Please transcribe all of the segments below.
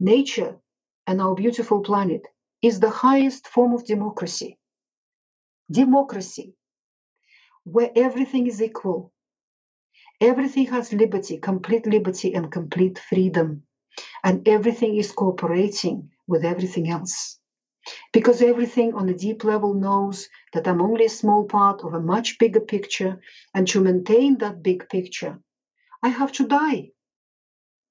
nature and our beautiful planet is the highest form of democracy. Democracy, where everything is equal, everything has liberty, complete liberty, and complete freedom, and everything is cooperating with everything else. Because everything on a deep level knows that I'm only a small part of a much bigger picture, and to maintain that big picture, I have to die.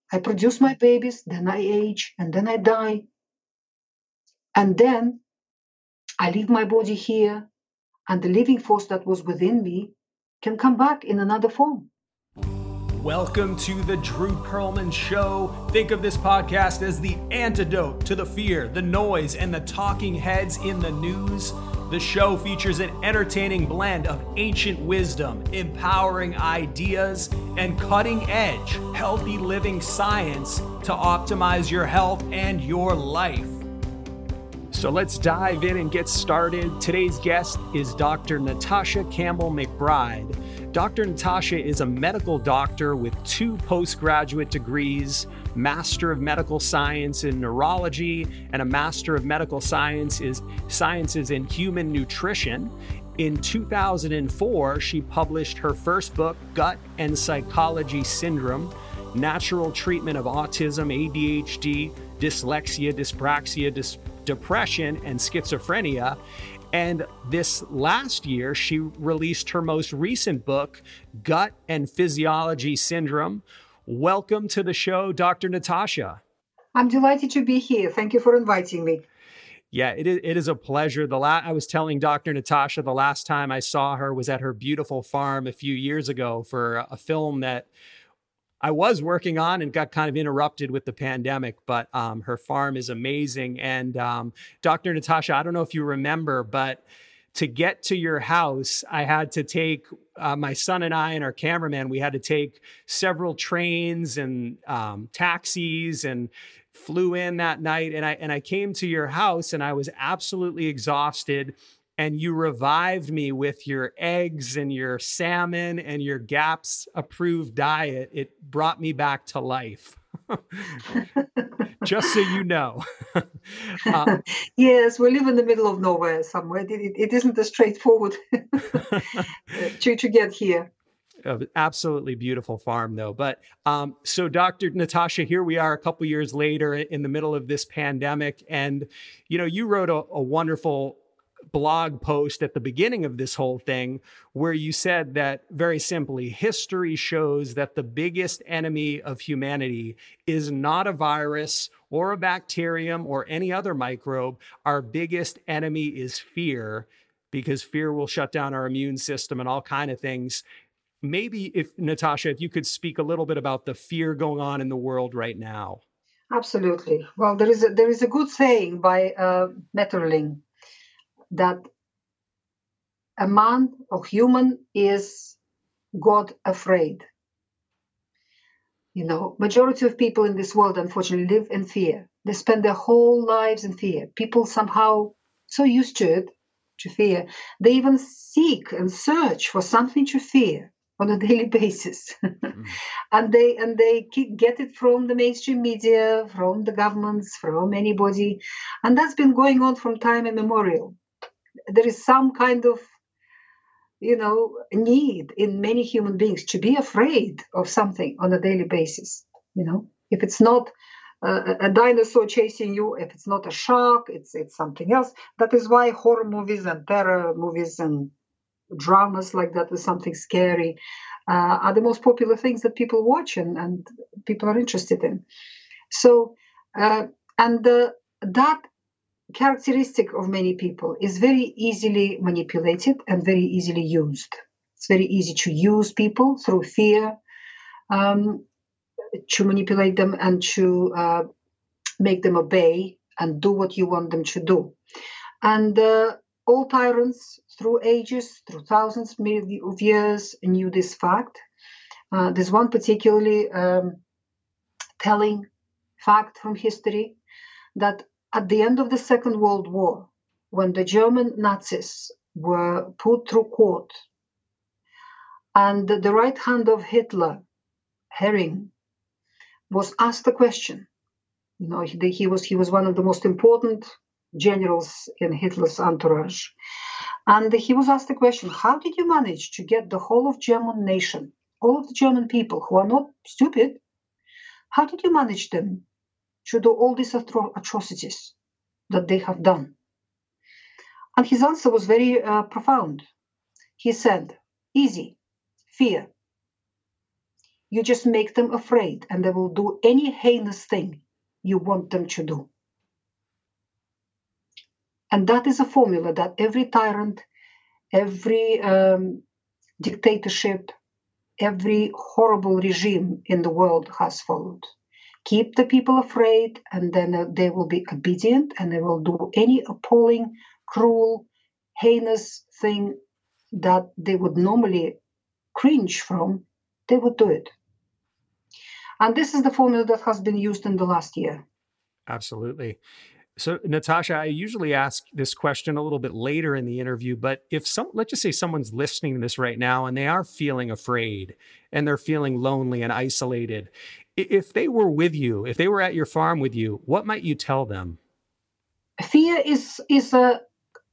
I produce my babies, then I age, and then I die. And then I leave my body here, and the living force that was within me can come back in another form. Welcome to the Drew Perlman Show. Think of this podcast as the antidote to the fear, the noise, and the talking heads in the news. The show features an entertaining blend of ancient wisdom, empowering ideas, and cutting edge, healthy living science to optimize your health and your life. So let's dive in and get started. Today's guest is Dr. Natasha Campbell McBride. Dr. Natasha is a medical doctor with two postgraduate degrees, Master of Medical Science in Neurology, and a Master of Medical Science is Sciences in Human Nutrition. In 2004, she published her first book, Gut and Psychology Syndrome Natural Treatment of Autism, ADHD, Dyslexia, Dyspraxia, Dys- Depression, and Schizophrenia. And this last year, she released her most recent book, Gut and Physiology Syndrome. Welcome to the show, Dr. Natasha. I'm delighted to be here. Thank you for inviting me. Yeah, it is, it is a pleasure. The la- I was telling Dr. Natasha the last time I saw her was at her beautiful farm a few years ago for a film that I was working on and got kind of interrupted with the pandemic, but um, her farm is amazing. And um, Dr. Natasha, I don't know if you remember, but to get to your house, I had to take uh, my son and I and our cameraman, we had to take several trains and um, taxis and flew in that night. And I, and I came to your house and I was absolutely exhausted and you revived me with your eggs and your salmon and your GAPS approved diet. It brought me back to life. Just so you know. um, yes, we live in the middle of nowhere somewhere. It, it, it isn't as straightforward to, to get here. Absolutely beautiful farm, though. But um, so, Dr. Natasha, here we are a couple years later in the middle of this pandemic. And, you know, you wrote a, a wonderful blog post at the beginning of this whole thing where you said that very simply history shows that the biggest enemy of humanity is not a virus or a bacterium or any other microbe. Our biggest enemy is fear because fear will shut down our immune system and all kind of things. Maybe if Natasha, if you could speak a little bit about the fear going on in the world right now. Absolutely. Well, there is a, there is a good saying by uh, Metterling that a man or human is God afraid. You know, majority of people in this world unfortunately live in fear. They spend their whole lives in fear. People somehow so used to it, to fear, they even seek and search for something to fear on a daily basis mm. and they and they get it from the mainstream media from the governments from anybody and that's been going on from time immemorial there is some kind of you know need in many human beings to be afraid of something on a daily basis you know? If it's not uh, a dinosaur chasing you if it's not a shark it's it's something else. That is why horror movies and terror movies and dramas like that with something scary uh, are the most popular things that people watch and, and people are interested in. So uh, and that characteristic of many people is very easily manipulated and very easily used. It's very easy to use people through fear, um, to manipulate them and to uh, make them obey and do what you want them to do. And uh, all tyrants through ages, through thousands of years, knew this fact. Uh, there's one particularly um, telling fact from history that at the end of the Second World War, when the German Nazis were put through court, and the right hand of Hitler, Goering, was asked the question You know, he, he was he was one of the most important generals in Hitler's entourage. And he was asked the question, how did you manage to get the whole of German nation, all of the German people who are not stupid, how did you manage them to do all these atro- atrocities that they have done? And his answer was very uh, profound. He said, easy, fear. You just make them afraid and they will do any heinous thing you want them to do. And that is a formula that every tyrant, every um, dictatorship, every horrible regime in the world has followed. Keep the people afraid, and then uh, they will be obedient and they will do any appalling, cruel, heinous thing that they would normally cringe from, they would do it. And this is the formula that has been used in the last year. Absolutely. So, Natasha, I usually ask this question a little bit later in the interview, but if some, let's just say someone's listening to this right now and they are feeling afraid and they're feeling lonely and isolated, if they were with you, if they were at your farm with you, what might you tell them? Fear is is a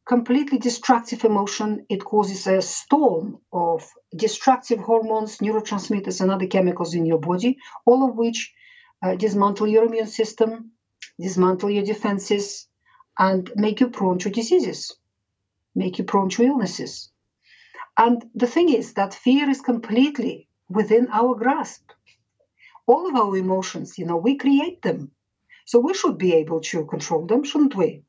completely destructive emotion. It causes a storm of destructive hormones, neurotransmitters, and other chemicals in your body, all of which uh, dismantle your immune system, dismantle your defenses, and make you prone to diseases, make you prone to illnesses. And the thing is that fear is completely within our grasp. All of our emotions, you know, we create them. So we should be able to control them, shouldn't we?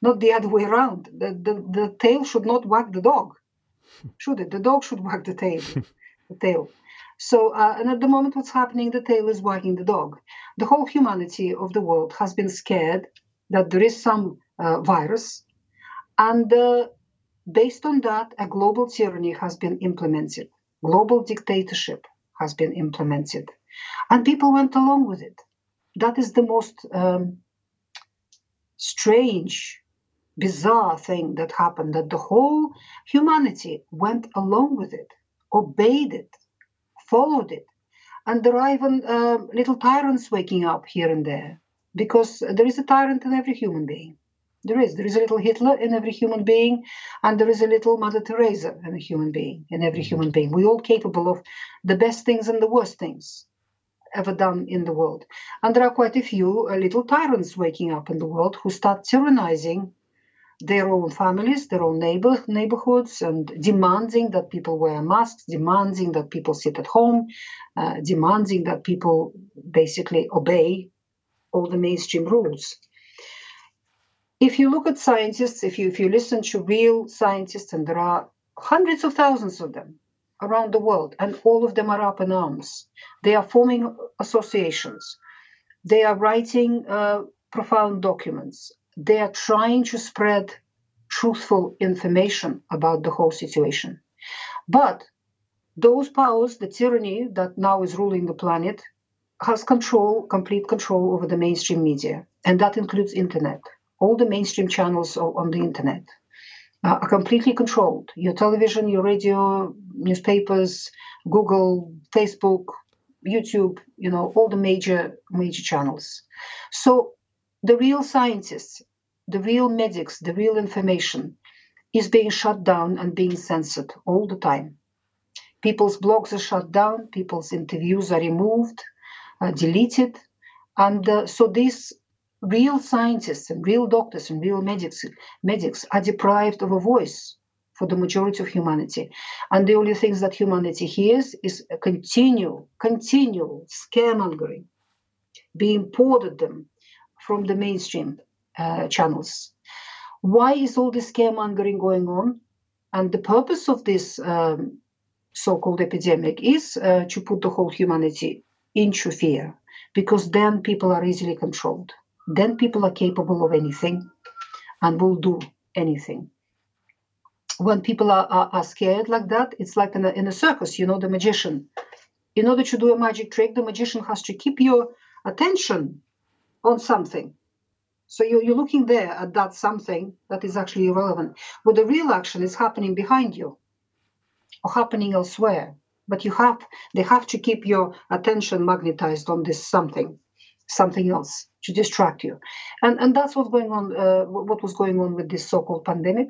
Not the other way around. The, the, the tail should not wag the dog, should it? The dog should wag the tail. the tail. So, uh, and at the moment, what's happening, the tail is wagging the dog. The whole humanity of the world has been scared that there is some uh, virus, and uh, based on that, a global tyranny has been implemented. Global dictatorship has been implemented, and people went along with it. That is the most um, strange, bizarre thing that happened. That the whole humanity went along with it, obeyed it followed it. And there are even uh, little tyrants waking up here and there because there is a tyrant in every human being. There is. There is a little Hitler in every human being, and there is a little Mother Teresa in a human being, in every human being. We're all capable of the best things and the worst things ever done in the world. And there are quite a few uh, little tyrants waking up in the world who start tyrannizing their own families, their own neighbor, neighborhoods, and demanding that people wear masks, demanding that people sit at home, uh, demanding that people basically obey all the mainstream rules. If you look at scientists, if you if you listen to real scientists, and there are hundreds of thousands of them around the world, and all of them are up in arms. They are forming associations. They are writing uh, profound documents they are trying to spread truthful information about the whole situation. But those powers, the tyranny that now is ruling the planet, has control, complete control over the mainstream media, and that includes internet. All the mainstream channels on the internet uh, are completely controlled. Your television, your radio, newspapers, Google, Facebook, YouTube, you know, all the major major channels. So the real scientists, the real medics, the real information is being shut down and being censored all the time. People's blogs are shut down, people's interviews are removed, uh, deleted. And uh, so these real scientists and real doctors and real medics, medics are deprived of a voice for the majority of humanity. And the only things that humanity hears is a continual, continual scaremongering being poured at them from the mainstream uh, channels. Why is all this scaremongering going on? And the purpose of this um, so called epidemic is uh, to put the whole humanity into fear, because then people are easily controlled. Then people are capable of anything and will do anything. When people are, are, are scared like that, it's like in a, in a circus, you know, the magician. In order to do a magic trick, the magician has to keep your attention on something. So you're, you're looking there at that something that is actually irrelevant. But the real action is happening behind you or happening elsewhere. But you have they have to keep your attention magnetized on this something, something else to distract you, and and that's what's going on. Uh, what was going on with this so-called pandemic?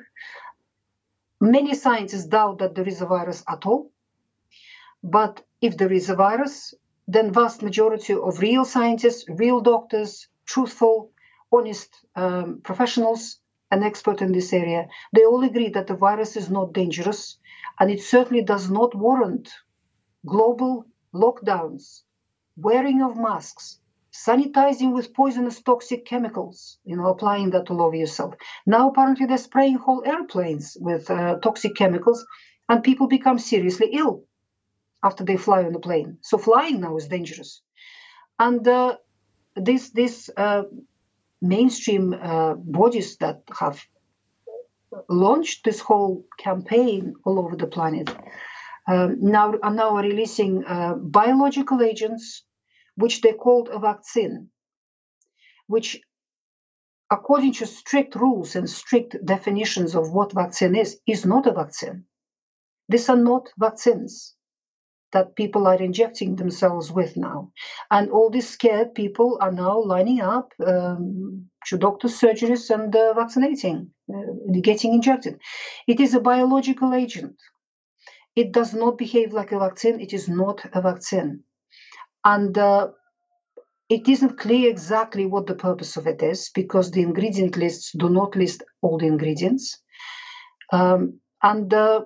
Many scientists doubt that there is a virus at all. But if there is a virus, then vast majority of real scientists, real doctors, truthful, honest um, professionals, and expert in this area, they all agree that the virus is not dangerous, and it certainly does not warrant global lockdowns, wearing of masks, sanitizing with poisonous toxic chemicals, you know, applying that all over yourself. Now, apparently, they're spraying whole airplanes with uh, toxic chemicals, and people become seriously ill after they fly on the plane. So flying now is dangerous. And uh, this this uh, mainstream uh, bodies that have launched this whole campaign all over the planet um, now are now releasing uh, biological agents, which they called a vaccine, which according to strict rules and strict definitions of what vaccine is, is not a vaccine. These are not vaccines that people are injecting themselves with now. And all these scared people are now lining up um, to doctors' surgeries and uh, vaccinating, uh, getting injected. It is a biological agent. It does not behave like a vaccine. It is not a vaccine. And uh, it isn't clear exactly what the purpose of it is because the ingredient lists do not list all the ingredients. Um, and uh,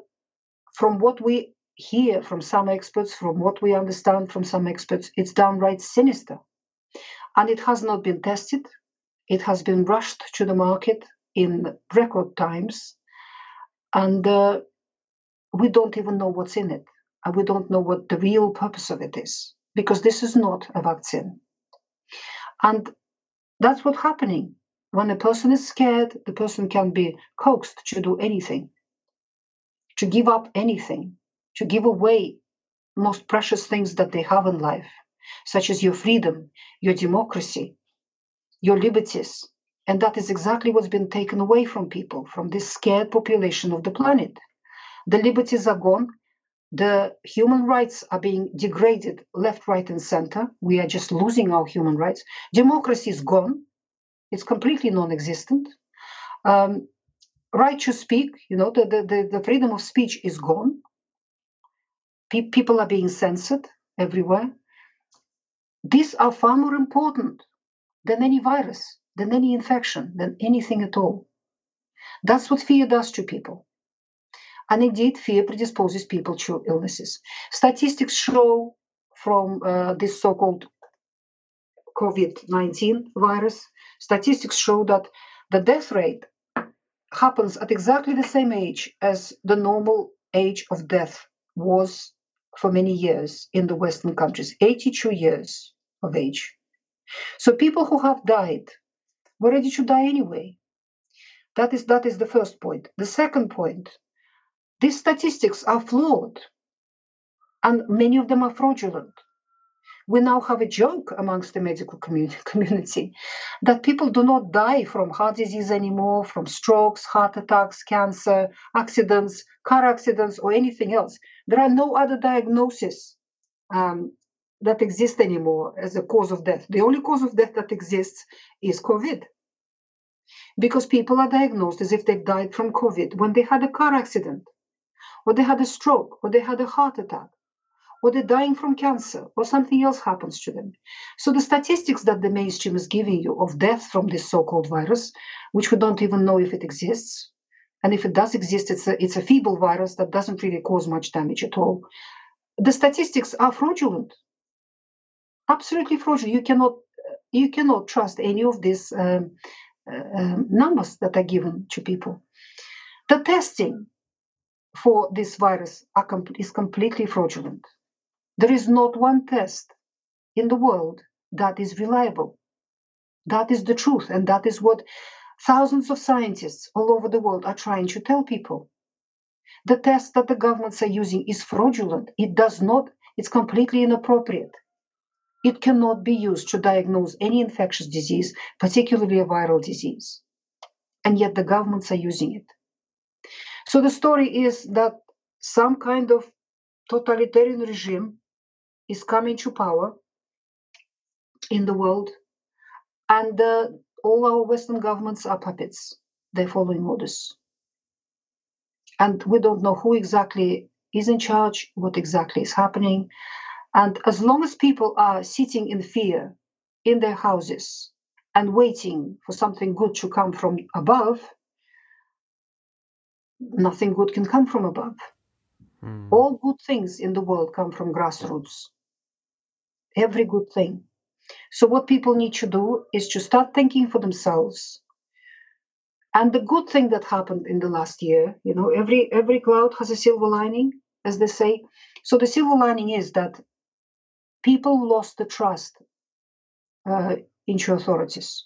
from what we hear from some experts, from what we understand from some experts, it's downright sinister. And it has not been tested. It has been rushed to the market in record times. And uh, we don't even know what's in it. And we don't know what the real purpose of it is, because this is not a vaccine. And that's what's happening. When a person is scared, the person can be coaxed to do anything, to give up anything, to give away most precious things that they have in life, such as your freedom, your democracy, your liberties. And that is exactly what's been taken away from people, from this scared population of the planet. The liberties are gone. The human rights are being degraded left, right, and center. We are just losing our human rights. Democracy is gone. It's completely non existent. Um, right to speak, you know, the, the, the freedom of speech is gone. Pe- people are being censored everywhere. These are far more important than any virus, than any infection, than anything at all. That's what fear does to people. And indeed, fear predisposes people to illnesses. Statistics show from uh, this so called COVID 19 virus, statistics show that the death rate happens at exactly the same age as the normal age of death was for many years in the Western countries 82 years of age. So people who have died were ready to die anyway. That is, that is the first point. The second point these statistics are flawed and many of them are fraudulent. We now have a joke amongst the medical community that people do not die from heart disease anymore, from strokes, heart attacks, cancer, accidents, car accidents, or anything else. There are no other diagnoses um, that exist anymore as a cause of death. The only cause of death that exists is COVID. Because people are diagnosed as if they've died from COVID when they had a car accident, or they had a stroke, or they had a heart attack, or they're dying from cancer, or something else happens to them. So the statistics that the mainstream is giving you of death from this so-called virus, which we don't even know if it exists, and if it does exist, it's a, it's a feeble virus that doesn't really cause much damage at all. The statistics are fraudulent, absolutely fraudulent. You cannot you cannot trust any of these um, uh, um, numbers that are given to people. The testing for this virus com- is completely fraudulent. There is not one test in the world that is reliable. That is the truth, and that is what Thousands of scientists all over the world are trying to tell people. The test that the governments are using is fraudulent. It does not, it's completely inappropriate. It cannot be used to diagnose any infectious disease, particularly a viral disease. And yet the governments are using it. So the story is that some kind of totalitarian regime is coming to power in the world And uh, all our Western governments are puppets. They're following orders. And we don't know who exactly is in charge, what exactly is happening. And as long as people are sitting in fear in their houses and waiting for something good to come from above, nothing good can come from above. Mm. All good things in the world come from grassroots. Every good thing. So, what people need to do is to start thinking for themselves. And the good thing that happened in the last year, you know, every every cloud has a silver lining, as they say. So the silver lining is that people lost the trust uh, into authorities.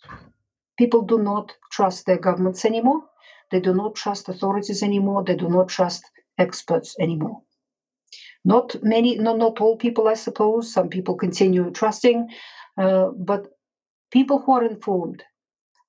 People do not trust their governments anymore. They do not trust authorities anymore. They do not trust experts anymore. Not many, no, not all people, I suppose. Some people continue trusting, uh, but people who are informed,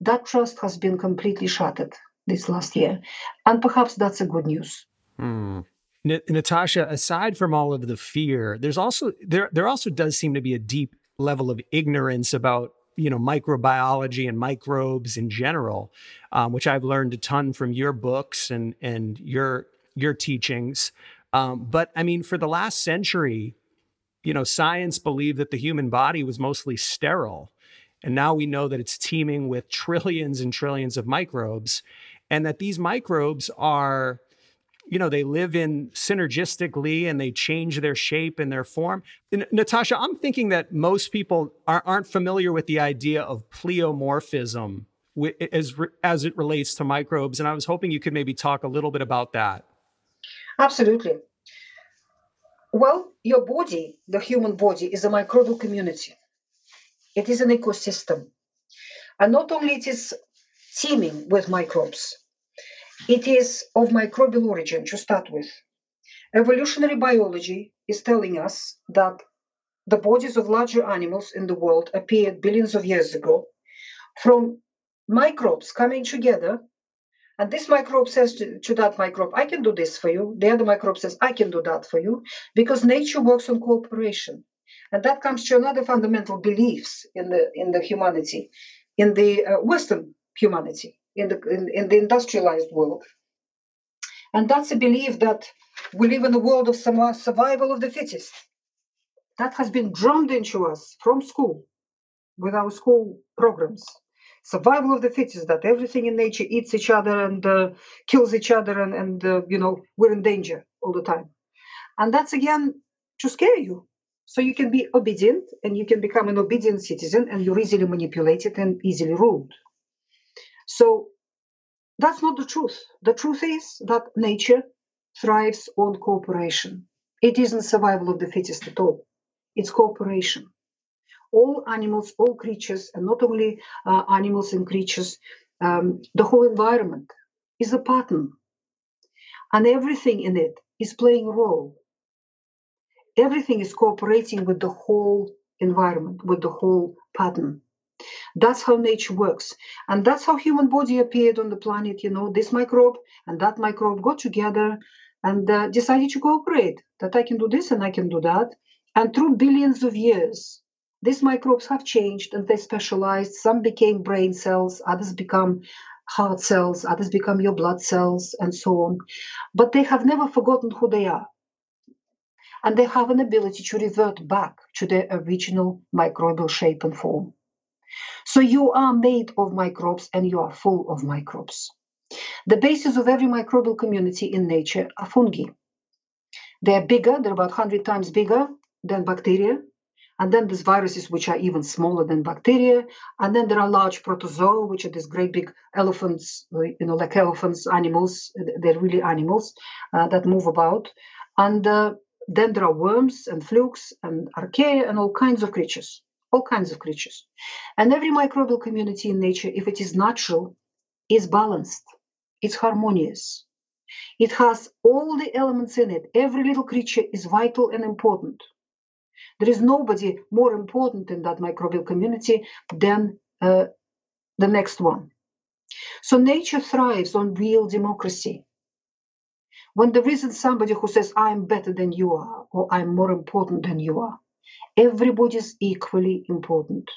that trust has been completely shattered this last year, and perhaps that's a good news. Hmm. N- Natasha, aside from all of the fear, there's also there there also does seem to be a deep level of ignorance about you know microbiology and microbes in general, um, which I've learned a ton from your books and and your your teachings. Um, but I mean, for the last century, you know, science believed that the human body was mostly sterile. And now we know that it's teeming with trillions and trillions of microbes, and that these microbes are, you know, they live in synergistically and they change their shape and their form. And Natasha, I'm thinking that most people are, aren't familiar with the idea of pleomorphism as, as it relates to microbes. And I was hoping you could maybe talk a little bit about that. Absolutely. Well, your body, the human body, is a microbial community. It is an ecosystem. And not only it is teeming with microbes, it is of microbial origin to start with. Evolutionary biology is telling us that the bodies of larger animals in the world appeared billions of years ago from microbes coming together and this microbe says to, to, that microbe, I can do this for you. The other microbe says, I can do that for you, because nature works on cooperation. And that comes to another fundamental beliefs in the in the humanity, in the uh, Western humanity, in the in, in the industrialized world. And that's a belief that we live in a world of survival of the fittest. That has been drummed into us from school with our school programs survival of the fittest that everything in nature eats each other and uh, kills each other and, and uh, you know we're in danger all the time. And that's again to scare you. So you can be obedient and you can become an obedient citizen and you're easily manipulated and easily ruled. So that's not the truth. The truth is that nature thrives on cooperation. It isn't survival of the fittest at all. It's cooperation all animals, all creatures, and not only uh, animals and creatures, um, the whole environment is a pattern. And everything in it is playing a role. Everything is cooperating with the whole environment, with the whole pattern. That's how nature works. And that's how human body appeared on the planet. You know, this microbe and that microbe got together and uh, decided to cooperate, that I can do this and I can do that. And through billions of years, these microbes have changed and they specialized. Some became brain cells, others become heart cells, others become your blood cells, and so on. But they have never forgotten who they are. And they have an ability to revert back to their original microbial shape and form. So you are made of microbes and you are full of microbes. The basis of every microbial community in nature are fungi. They're bigger, they're about 100 times bigger than bacteria, and then there's viruses which are even smaller than bacteria. And then there are large protozoa, which are these great big elephants, uh, you know, like elephants, animals. They're really animals uh, that move about. And uh, then there are worms and flukes and archaea and all kinds of creatures, all kinds of creatures. And every microbial community in nature, if it is natural, is balanced, it's harmonious. It has all the elements in it. Every little creature is vital and important. There is nobody more important in that microbial community than uh, the next one. So nature thrives on real democracy. When there isn't somebody who says, I'm better than you are, or I'm more important than you are, everybody is equally important.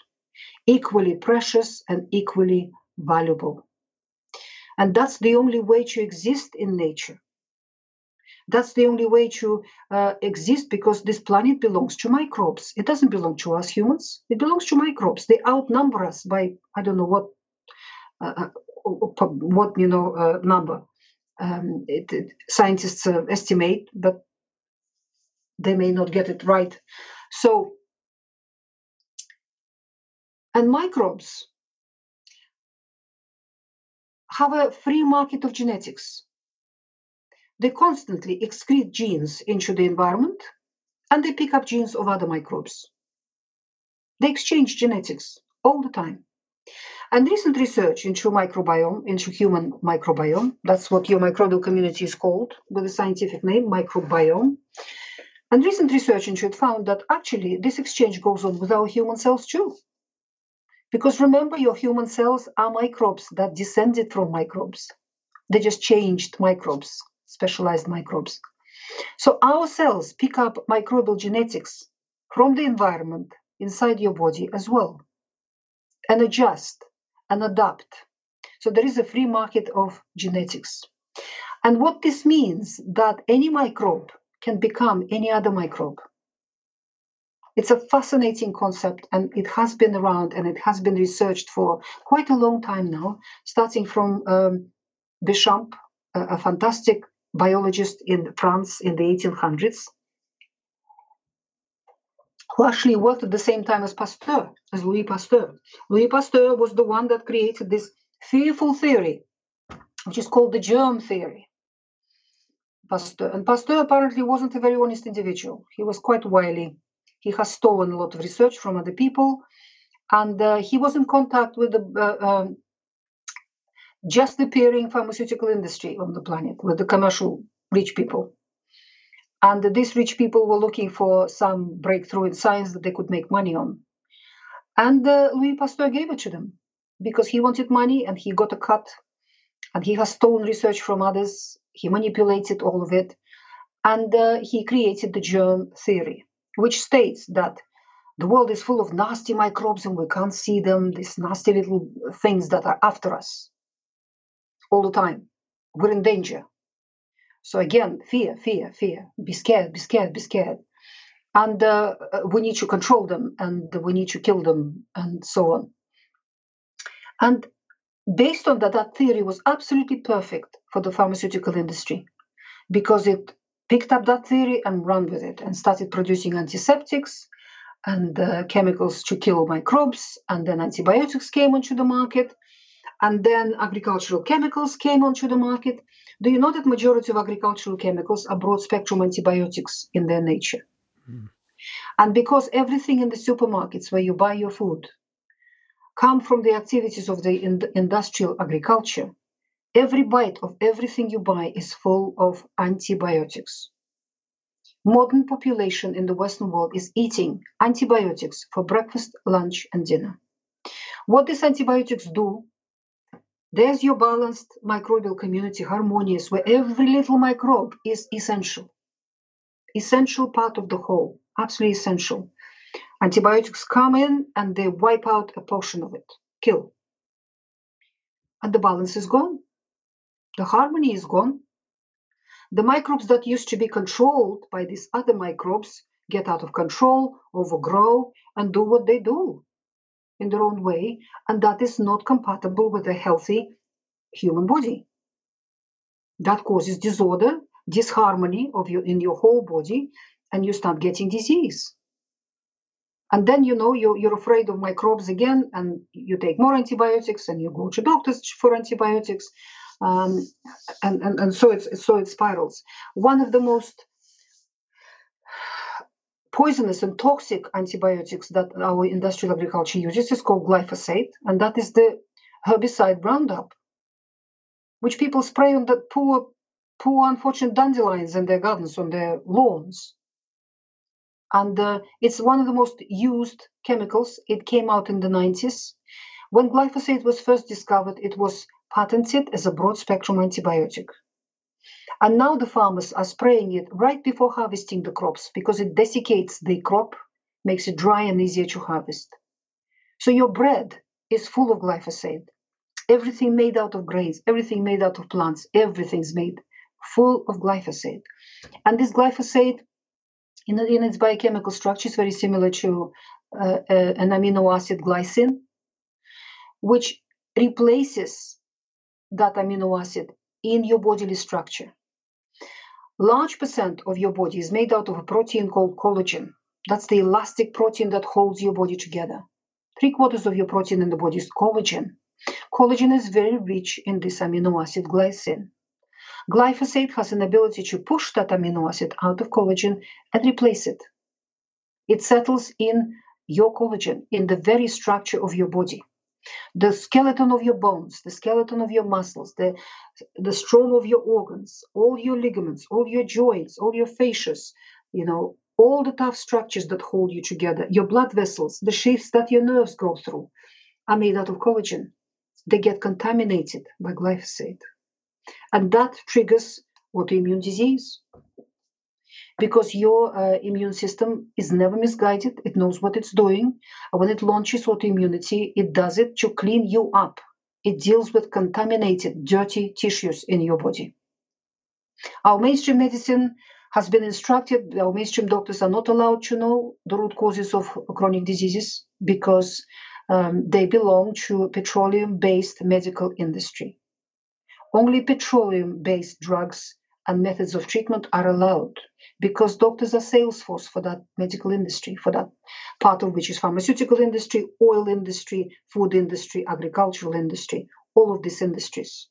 equally precious and equally valuable. And that's the only way to exist in nature. That's the only way to uh, exist because this planet belongs to microbes. It doesn't belong to us humans. It belongs to microbes. They outnumber us by I don't know what uh, uh what you know uh, number. Um, it, it, scientists uh, estimate, but they may not get it right. So, and microbes have a free market of genetics. They constantly excrete genes into the environment and they pick up genes of other microbes. They exchange genetics all the time. And recent research into microbiome, into human microbiome, that's what your microbial community is called with a scientific name, microbiome. And recent research into it found that actually this exchange goes on with our human cells too. Because remember, your human cells are microbes that descended from microbes. They just changed microbes, specialized microbes. So our cells pick up microbial genetics from the environment inside your body as well and adjust and adapt. So there is a free market of genetics. And what this means that any microbe can become any other microbe. It's a fascinating concept and it has been around and it has been researched for quite a long time now, starting from um, Béchamp, a, a fantastic biologist in France in the 1800s, who actually worked at the same time as Pasteur, as Louis Pasteur. Louis Pasteur was the one that created this fearful theory, which is called the germ theory. Pasteur. And Pasteur apparently wasn't a very honest individual. He was quite wily. He has stolen a lot of research from other people, and uh, he was in contact with the uh, um, just appearing pharmaceutical industry on the planet, with the commercial rich people. And these rich people were looking for some breakthrough in science that they could make money on. And uh, Louis Pasteur gave it to them because he wanted money and he got a cut. And he has stolen research from others. He manipulated all of it. And uh, he created the germ theory, which states that the world is full of nasty microbes and we can't see them, these nasty little things that are after us all the time. We're in danger. So again, fear, fear, fear. Be scared, be scared, be scared. And uh, uh, we need to control them and we need to kill them and so on. And based on that, that theory was absolutely perfect for the pharmaceutical industry because it picked up that theory and ran with it and started producing antiseptics and uh, chemicals to kill microbes. And then antibiotics came onto the market. And then agricultural chemicals came onto the market. Do you know that majority of agricultural chemicals are broad spectrum antibiotics in their nature? Mm. And because everything in the supermarkets where you buy your food come from the activities of the in- industrial agriculture, every bite of everything you buy is full of antibiotics. Modern population in the Western world is eating antibiotics for breakfast, lunch, and dinner. What these antibiotics do there's your balanced microbial community, harmonious, where every little microbe is essential. Essential part of the whole, absolutely essential. Antibiotics come in and they wipe out a portion of it, kill. And the balance is gone. The harmony is gone. The microbes that used to be controlled by these other microbes get out of control, overgrow, and do what they do in their own way, and that is not compatible with a healthy human body. That causes disorder, disharmony of your in your whole body, and you start getting disease. And then you know you're, you're afraid of microbes again, and you take more antibiotics, and you go to doctors for antibiotics, um, and, and and so it's so it spirals. One of the most poisonous and toxic antibiotics that our industrial agriculture uses is called glyphosate, and that is the herbicide Roundup, which people spray on the poor, poor unfortunate dandelions in their gardens, on their lawns. And uh, it's one of the most used chemicals. It came out in the 90s. When glyphosate was first discovered, it was patented as a broad spectrum antibiotic. And now the farmers are spraying it right before harvesting the crops because it desiccates the crop, makes it dry and easier to harvest. So your bread is full of glyphosate. Everything made out of grains, everything made out of plants, everything's made full of glyphosate. And this glyphosate, in, in its biochemical structure, is very similar to uh, uh, an amino acid glycine, which replaces that amino acid in your bodily structure. Large percent of your body is made out of a protein called collagen. That's the elastic protein that holds your body together. Three quarters of your protein in the body is collagen. Collagen is very rich in this amino acid glycine. Glyphosate has an ability to push that amino acid out of collagen and replace it. It settles in your collagen, in the very structure of your body. The skeleton of your bones, the skeleton of your muscles, the, the stroma of your organs, all your ligaments, all your joints, all your fascias, you know, all the tough structures that hold you together, your blood vessels, the shafts that your nerves go through, are made out of collagen. They get contaminated by glyphosate. And that triggers autoimmune disease because your uh, immune system is never misguided. It knows what it's doing. When it launches autoimmunity, it does it to clean you up. It deals with contaminated, dirty tissues in your body. Our mainstream medicine has been instructed, our mainstream doctors are not allowed to know the root causes of chronic diseases because um, they belong to petroleum-based medical industry. Only petroleum-based drugs and methods of treatment are allowed because doctors are sales force for that medical industry, for that part of which is pharmaceutical industry, oil industry, food industry, agricultural industry, all of these industries.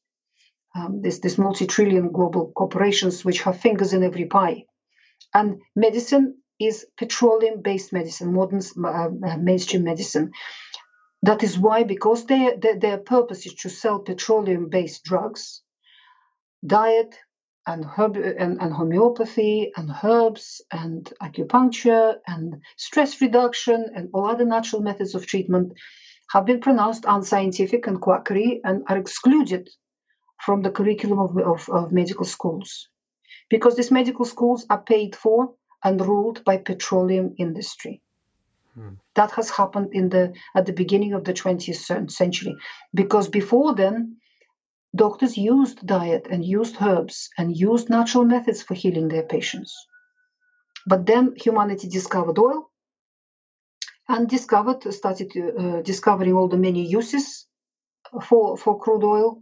Um, this, this multi-trillion global corporations which have fingers in every pie. And medicine is petroleum-based medicine, modern uh, mainstream medicine. That is why, because they, they, their purpose is to sell petroleum-based drugs, diet, and herb and, and homeopathy and herbs and acupuncture and stress reduction and all other natural methods of treatment have been pronounced unscientific and quackery and are excluded from the curriculum of, of, of medical schools. Because these medical schools are paid for and ruled by petroleum industry. Hmm. that has happened in the at the beginning of the 20th century. Because before then Doctors used diet and used herbs and used natural methods for healing their patients. But then humanity discovered oil and discovered started uh, discovering all the many uses for, for crude oil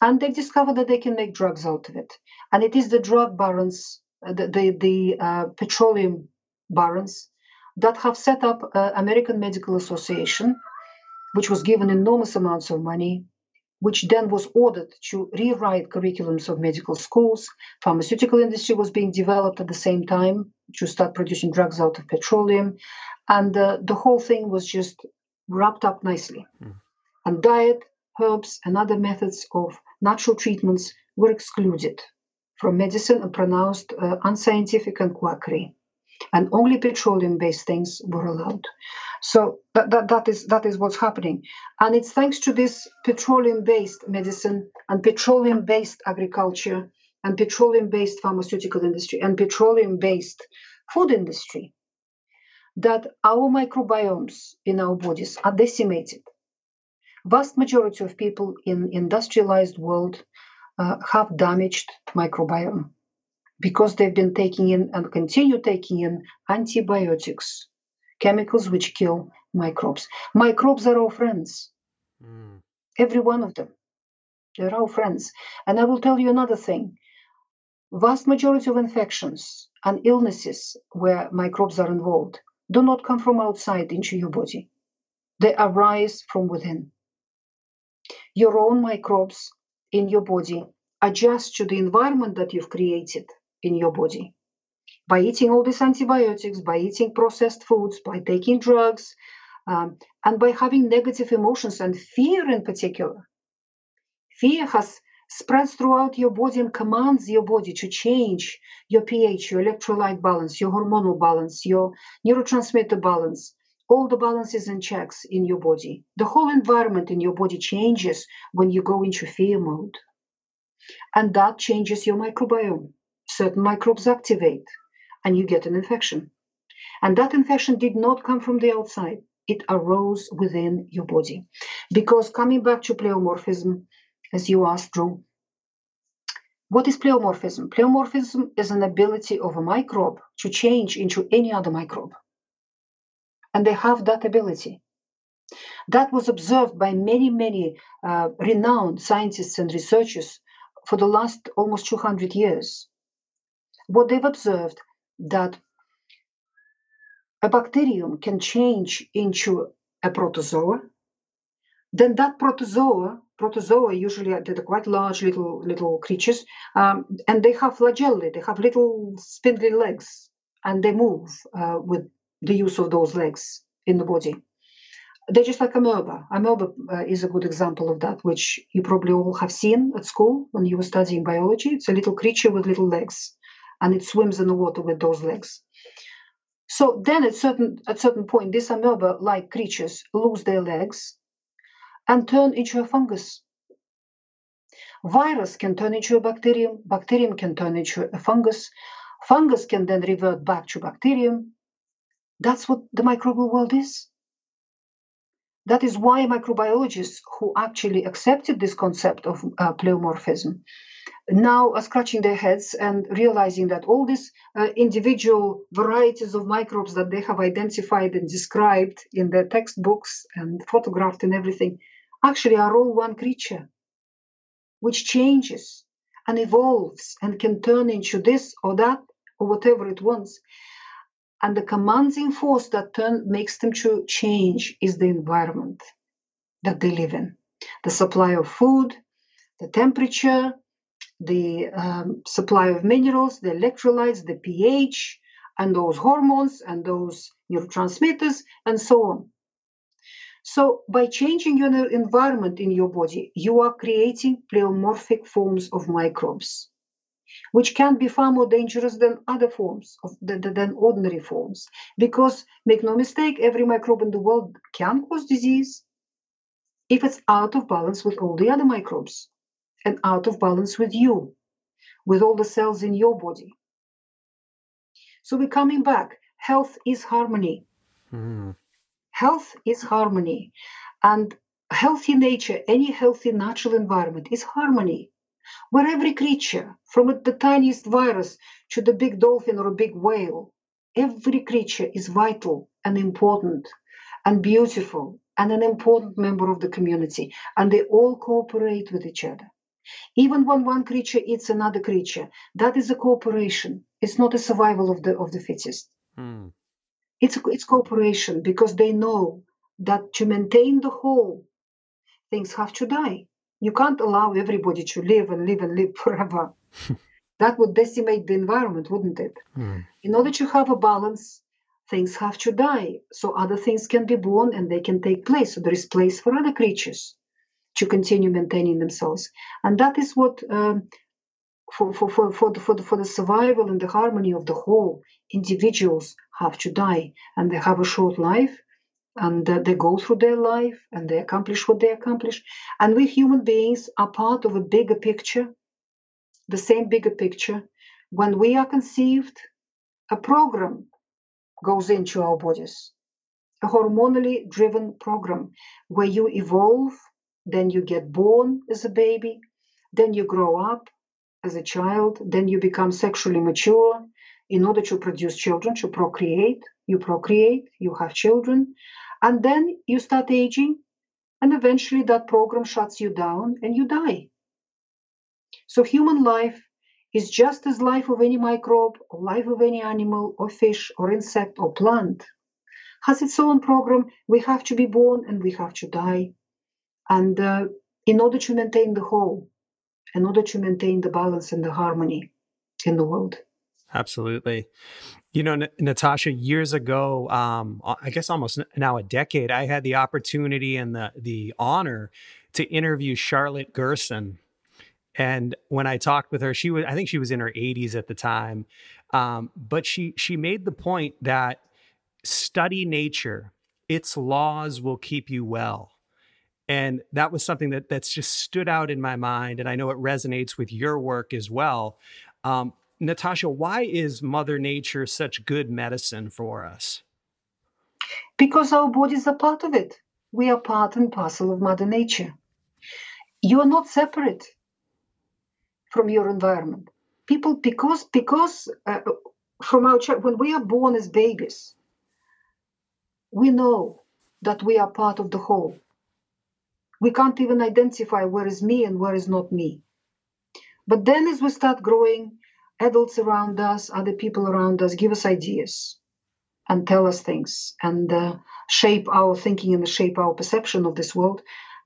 and they discovered that they can make drugs out of it and it is the drug barons uh, the the, the uh, petroleum barons that have set up uh, american medical association which was given enormous amounts of money which then was ordered to rewrite curriculums of medical schools. Pharmaceutical industry was being developed at the same time to start producing drugs out of petroleum, and uh, the whole thing was just wrapped up nicely. Mm. And diet, herbs, and other methods of natural treatments were excluded from medicine and pronounced uh, unscientific and quackery, and only petroleum-based things were allowed. So that, that, that is that is what's happening. And it's thanks to this petroleum-based medicine and petroleum-based agriculture and petroleum-based pharmaceutical industry and petroleum-based food industry that our microbiomes in our bodies are decimated. Vast majority of people in industrialized world uh, have damaged microbiome because they've been taking in and continue taking in antibiotics chemicals which kill microbes. Microbes are our friends. Mm. Every one of them. They're our friends. And I will tell you another thing. Vast majority of infections and illnesses where microbes are involved do not come from outside into your body. They arise from within. Your own microbes in your body adjust to the environment that you've created in your body by eating all these antibiotics, by eating processed foods, by taking drugs, um, and by having negative emotions and fear in particular. Fear has spreads throughout your body and commands your body to change your pH, your electrolyte balance, your hormonal balance, your neurotransmitter balance. All the balances and checks in your body. The whole environment in your body changes when you go into fear mode. And that changes your microbiome. Certain microbes activate and you get an infection. And that infection did not come from the outside, it arose within your body. Because coming back to pleomorphism, as you asked, Drew, what is pleomorphism? Pleomorphism is an ability of a microbe to change into any other microbe. And they have that ability. That was observed by many, many uh, renowned scientists and researchers for the last almost 200 years. What they've observed that a bacterium can change into a protozoa, then that protozoa, protozoa usually they're quite large little little creatures, um, and they have flagellae, they have little spindly legs, and they move uh, with the use of those legs in the body. They're just like a amoeba. Amoeba uh, is a good example of that, which you probably all have seen at school when you were studying biology. It's a little creature with little legs, and it swims in the water with those legs. So then, at certain at certain point, these amoeba-like creatures lose their legs and turn into a fungus. Virus can turn into a bacterium. Bacterium can turn into a fungus. Fungus can then revert back to bacterium. That's what the microbial world is. That is why microbiologists who actually accepted this concept of uh, pleomorphism now are scratching their heads and realizing that all these uh, individual varieties of microbes that they have identified and described in their textbooks and photographed and everything actually are all one creature, which changes and evolves and can turn into this or that or whatever it wants. And the commanding force that turn, makes them to change is the environment that they live in. The supply of food, the temperature, the um, supply of minerals, the electrolytes, the pH, and those hormones and those neurotransmitters, and so on. So, by changing your environment in your body, you are creating pleomorphic forms of microbes which can be far more dangerous than other forms of than, than ordinary forms. Because make no mistake, every microbe in the world can cause disease if it's out of balance with all the other microbes and out of balance with you, with all the cells in your body. So we're coming back. Health is harmony. Mm. Health is harmony. And healthy nature, any healthy natural environment is harmony where every creature, from the tiniest virus to the big dolphin or a big whale, every creature is vital and important and beautiful and an important member of the community, and they all cooperate with each other. Even when one creature eats another creature, that is a cooperation. It's not a survival of the of the fittest. Mm. It's it's cooperation because they know that to maintain the whole, things have to die. You can't allow everybody to live and live and live forever. that would decimate the environment, wouldn't it? Mm. In order to have a balance, things have to die. So other things can be born and they can take place. So there is place for other creatures to continue maintaining themselves. And that is what, um, for, for, for, for, the, for, the, for the survival and the harmony of the whole, individuals have to die and they have a short life and uh, they go through their life and they accomplish what they accomplish. And we human beings are part of a bigger picture, the same bigger picture. When we are conceived, a program goes into our bodies, a hormonally driven program where you evolve, then you get born as a baby, then you grow up as a child, then you become sexually mature in order to produce children, to procreate. You procreate, you have children, and then you start aging, and eventually that program shuts you down and you die. So human life is just as life of any microbe or life of any animal or fish or insect or plant has its own program. We have to be born and we have to die. And uh, in order to maintain the whole, in order to maintain the balance and the harmony in the world. Absolutely. You know, N- Natasha, years ago, um, I guess almost now a decade, I had the opportunity and the the honor to interview Charlotte Gerson. And when I talked with her, she was I think she was in her 80s at the time. Um, but she she made the point that study nature, its laws will keep you well. And that was something that that's just stood out in my mind. And I know it resonates with your work as well. Um, Natasha, why is Mother Nature such good medicine for us? Because our bodies are part of it. We are part and parcel of Mother Nature. You are not separate from your environment. People, because because uh, from our child, when we are born as babies, we know that we are part of the whole. We can't even identify where is me and where is not me. But then, as we start growing, adults around us, other people around us give us ideas and tell us things and uh, shape our thinking and shape our perception of this world.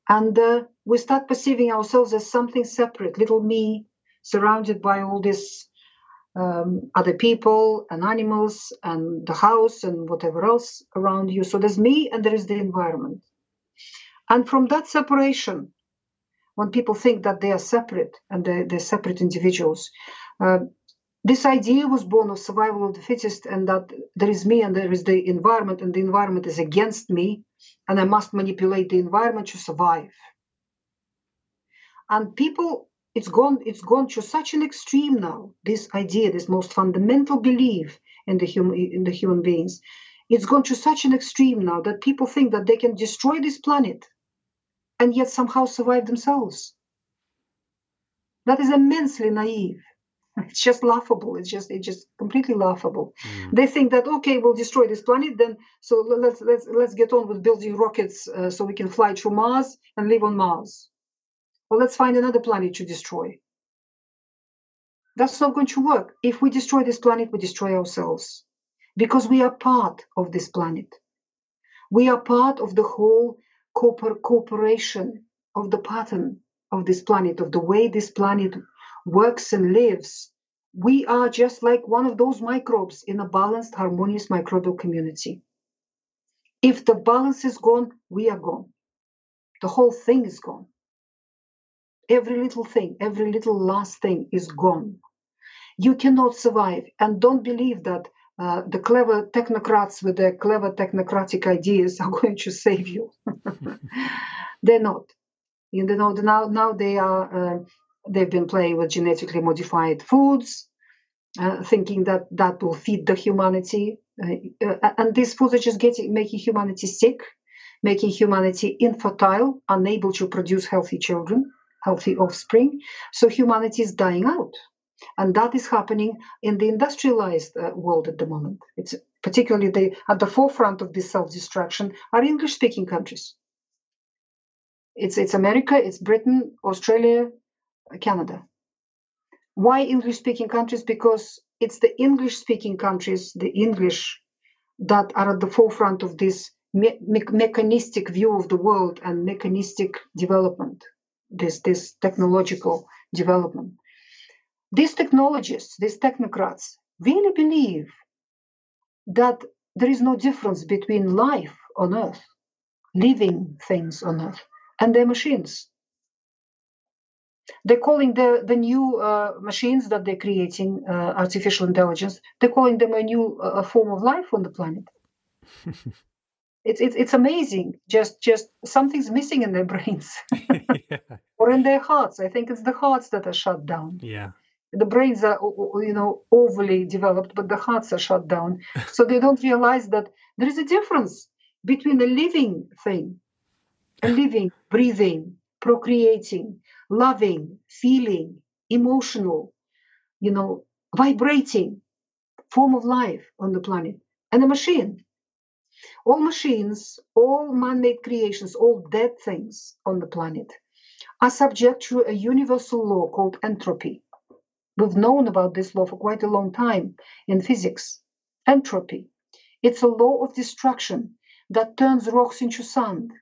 And uh, we start perceiving ourselves as something separate, little me, surrounded by all these um, other people and animals and the house and whatever else around you. So there's me and there is the environment. And from that separation, when people think that they are separate and they're, they're separate individuals, uh, this idea was born of survival of the fittest and that there is me and there is the environment and the environment is against me and i must manipulate the environment to survive. And people it's gone it's gone to such an extreme now this idea this most fundamental belief in the human in the human beings. It's gone to such an extreme now that people think that they can destroy this planet and yet somehow survive themselves. That is immensely naive. It's just laughable. It's just it's just completely laughable. Mm. they think that okay we'll destroy this planet then so let's let's let's get on with building rockets uh, so we can fly to mars and live on mars. Well let's find another planet to destroy. That's not going to work. If we destroy this planet we destroy ourselves. Because we are part of this planet. We are part of the whole cooperation of the pattern of this planet of the way this planet works and lives, we are just like one of those microbes in a balanced, harmonious microbial community. If the balance is gone, we are gone. The whole thing is gone. Every little thing, every little last thing is gone. You cannot survive. And don't believe that uh, the clever technocrats with their clever technocratic ideas are going to save you. They're not. You know, now, now they are uh, they've been playing with genetically modified foods, uh, thinking that that will feed the humanity. Uh, uh, and these foods are just getting making humanity sick, making humanity infertile, unable to produce healthy children, healthy offspring. So humanity is dying out. And that is happening in the industrialized uh, world at the moment. It's particularly the, at the forefront of this self-destruction are English-speaking countries. It's it's America, it's Britain, Australia, Canada. Why English speaking countries? Because it's the English speaking countries, the English, that are at the forefront of this me- me- mechanistic view of the world and mechanistic development, this, this technological development. These technologists, these technocrats, really believe that there is no difference between life on Earth, living things on Earth, and their machines. They're calling the the new uh, machines that they're creating uh, artificial intelligence they're calling them a new uh, form of life on the planet. It's, it's it's amazing. Just just something's missing in their brains. Yeah. or in their hearts. I think it's the hearts that are shut down. Yeah the brains are you know overly developed but the hearts are shut down so they don't realize that there is a difference between a living thing a living breathing procreating loving, feeling, emotional, you know, vibrating form of life on the planet and a machine. All machines, all man made creations, all dead things on the planet are subject to a universal law called entropy. We've known about this law for quite a long time in physics. Entropy. It's a law of destruction that turns rocks into sand,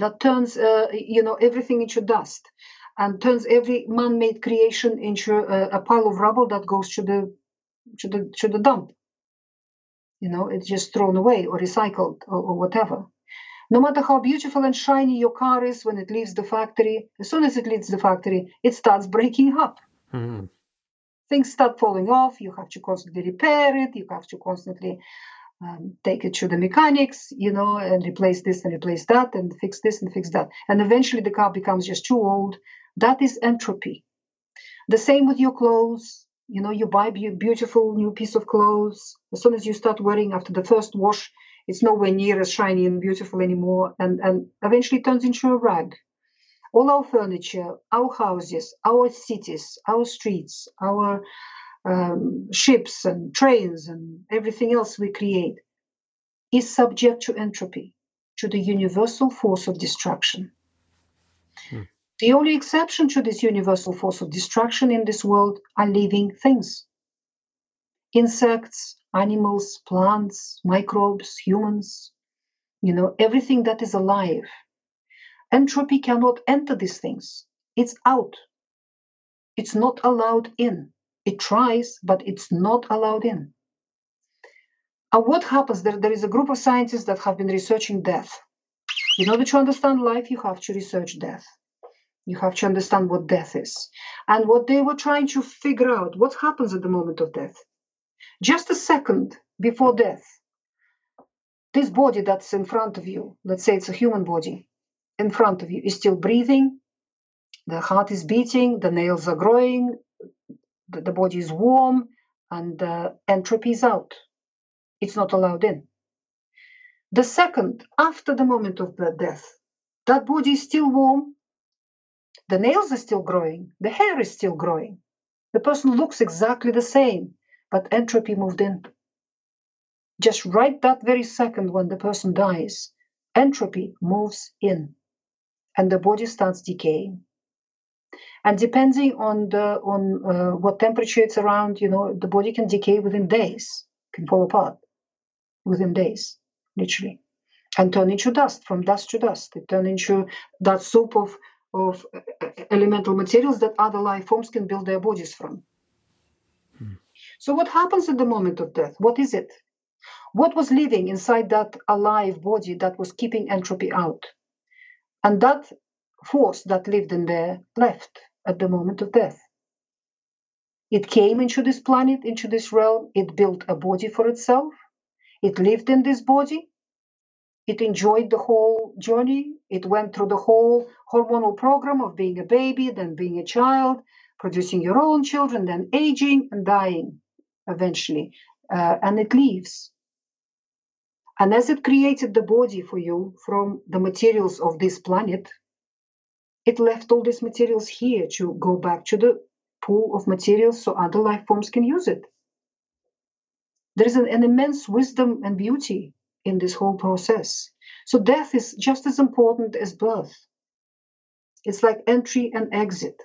that turns uh, you know everything into dust and turns every man-made creation into a, a, pile of rubble that goes to the to the to the dump you know it's just thrown away or recycled or, or whatever no matter how beautiful and shiny your car is when it leaves the factory as soon as it leaves the factory it starts breaking up mm-hmm. things start falling off you have to constantly repair it you have to constantly um, take it to the mechanics, you know, and replace this and replace that and fix this and fix that. And eventually the car becomes just too old. That is entropy. The same with your clothes. You know, you buy a beautiful new piece of clothes. As soon as you start wearing after the first wash, It's nowhere near as shiny and beautiful anymore, and, and eventually turns into a rag. All our furniture, our houses, our cities, our streets, our um, ships and trains, and everything else we create is subject to entropy, to the universal force of destruction. Hmm. The only exception to this universal force of destruction in this world are living things insects, animals, plants, microbes, humans, you know, everything that is alive. Entropy cannot enter these things. It's out. It's not allowed in. It tries, but it's not allowed in. And what happens? There, there is a group of scientists that have been researching death. In order to understand life, you have to research death. You have to understand what death is. And what they were trying to figure out what happens at the moment of death. Just a second before death, this body that's in front of you, let's say it's a human body, in front of you is still breathing, the heart is beating, the nails are growing, the, the body is warm, and the entropy is out. It's not allowed in. The second, after the moment of the death, that body is still warm, the nails are still growing, the hair is still growing. The person looks exactly the same, but entropy moved in. Just right that very second when the person dies, entropy moves in and the body starts decaying. And depending on the on uh, what temperature it's around, you know, the body can decay within days, can fall apart within days, literally, and turn into dust from dust to dust. It turn into that soup of of uh, elemental materials that other life forms can build their bodies from. So, what happens at the moment of death? What is it? What was living inside that alive body that was keeping entropy out? And that force that lived in there left at the moment of death. It came into this planet, into this realm, it built a body for itself, it lived in this body, it enjoyed the whole journey, it went through the whole hormonal program of being a baby, then being a child, producing your own children, then aging and dying eventually, uh, and it leaves. And as it created the body for you from the materials of this planet, it left all these materials here to go back to the pool of materials so other life forms can use it. There is an, an immense wisdom and beauty in this whole process. So death is just as important as birth. It's like entry and exit.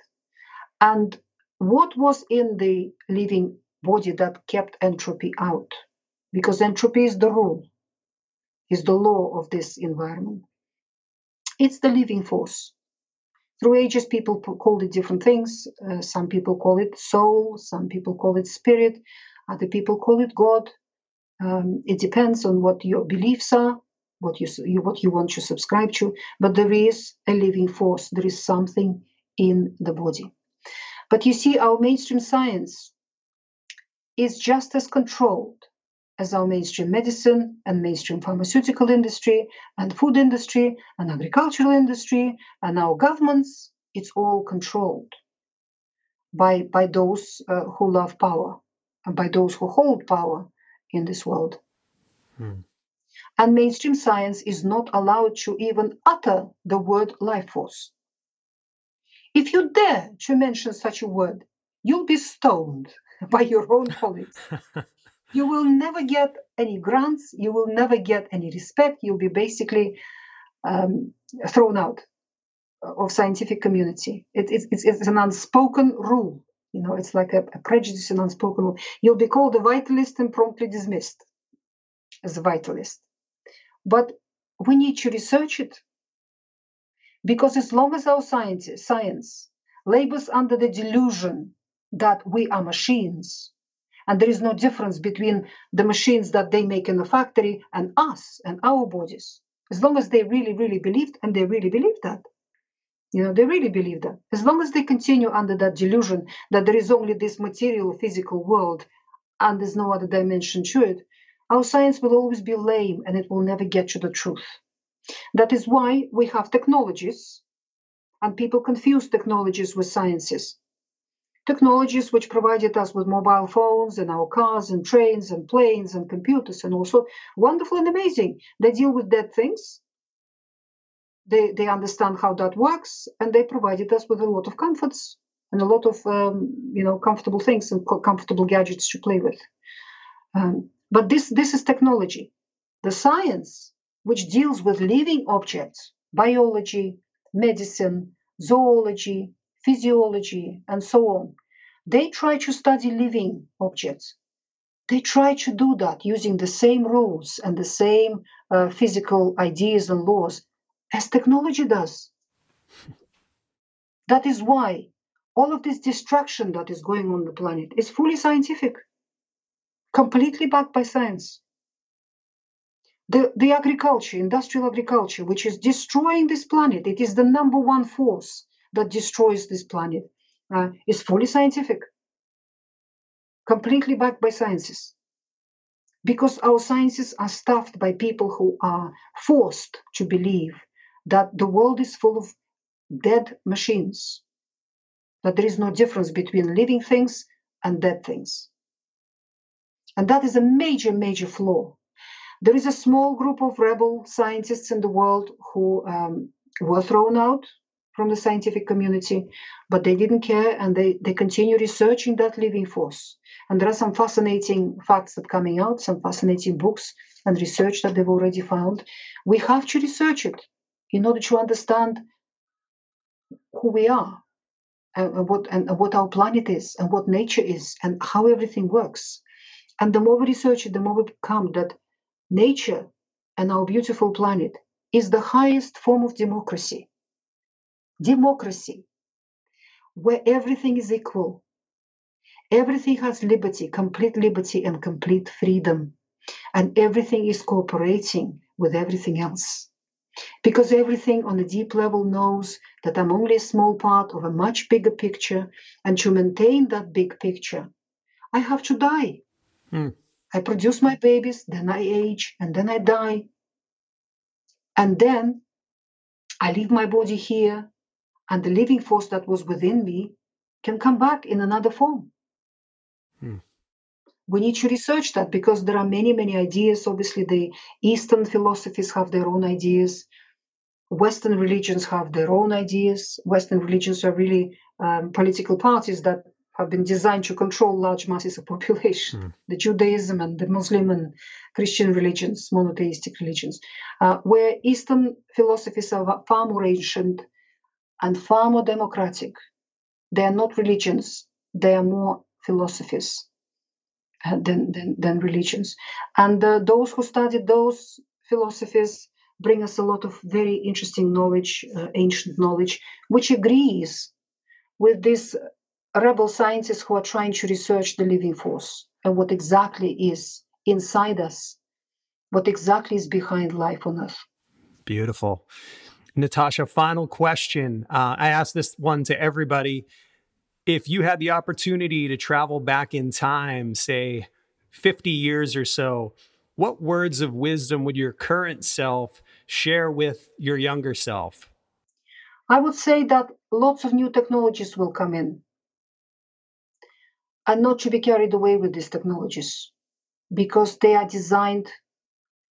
And what was in the living body that kept entropy out because entropy is the rule is the law of this environment. It's the living force. Through ages people called it different things. Uh, some people call it soul some people call it spirit other people call it god. Um, it depends on what your beliefs are what you, you what you want to subscribe to but there is a living force. There is something in the body. But you see our mainstream science is just as controlled as our mainstream medicine and mainstream pharmaceutical industry and food industry and agricultural industry and our governments it's all controlled by by those uh, who love power and by those who hold power in this world hmm. and mainstream science is not allowed to even utter the word life force if you dare to mention such a word you'll be stoned by your own colleagues. You will never get any grants, you will never get any respect, you'll be basically um, thrown out of scientific community. It, it, it's, it's an unspoken rule. You know, it's like a, a prejudice and unspoken rule. You'll be called a vitalist and promptly dismissed as a vitalist. But we need to research it. Because as long as our science, science labors under the delusion that we are machines and there is no difference between the machines that they make in the factory and us and our bodies. As long as they really really believed and they really believe that. You know they really believe that. As long as they continue under that delusion that there is only this material physical world and there's no other dimension to it our science will always be lame and it will never get to the truth. That is why we have technologies and people confuse technologies with sciences technologies which provided us with mobile phones and our cars and trains and planes and computers and also wonderful and amazing. They deal with dead things. They, they understand how that works and they provided us with a lot of comforts and a lot of um, you know comfortable things and comfortable gadgets to play with. Um, but this this is technology. The science which deals with living objects, biology, medicine, zoology, physiology, and so on, they try to study living objects. They try to do that using the same rules and the same uh, physical ideas and laws as technology does. That is why all of this destruction that is going on the planet is fully scientific, completely backed by science. The, the agriculture, industrial agriculture, which is destroying this planet, it is the number one force that destroys this planet, uh, is fully scientific, completely backed by sciences. Because our sciences are stuffed by people who are forced to believe that the world is full of dead machines that there is no difference between living things and dead things. And that is a major, major flaw. There is a small group of rebel scientists in the world who um, were thrown out from the scientific community, but they didn't care and they, they continue researching that living force. And there are some fascinating facts that are coming out, some fascinating books and research that they've already found. We have to research it in order to understand who we are and what and what our planet is and what nature is and how everything works. And the more we research it, the more we become that nature and our beautiful planet is the highest form of democracy. Democracy, where everything is equal, everything has liberty, complete liberty, and complete freedom, and everything is cooperating with everything else because everything on a deep level knows that I'm only a small part of a much bigger picture, and to maintain that big picture, I have to die. Hmm. I produce my babies, then I age, and then I die. And then I leave my body here, and the living force that was within me can come back in another form. Hmm. We need to research that because there are many many ideas. Obviously the eastern philosophies have their own ideas. Western religions have their own ideas. Western religions are really um, political parties that have been designed to control large masses of population. Mm. the judaism and the muslim and christian religions monotheistic religions uh, where eastern philosophies are far more ancient and far more democratic they are not religions they are more philosophies uh, than, than, than religions. And uh, those who studied those philosophies bring us a lot of very interesting knowledge, uh, ancient knowledge, which agrees with these rebel scientists who are trying to research the living force and what exactly is inside us, what exactly is behind life on earth. Beautiful. Natasha, final question. Uh, I ask this one to everybody if you had the opportunity to travel back in time, say 50 years or so, what words of wisdom would your current self share with your younger self? I would say that lots of new technologies will come in and not to be carried away with these technologies because they are designed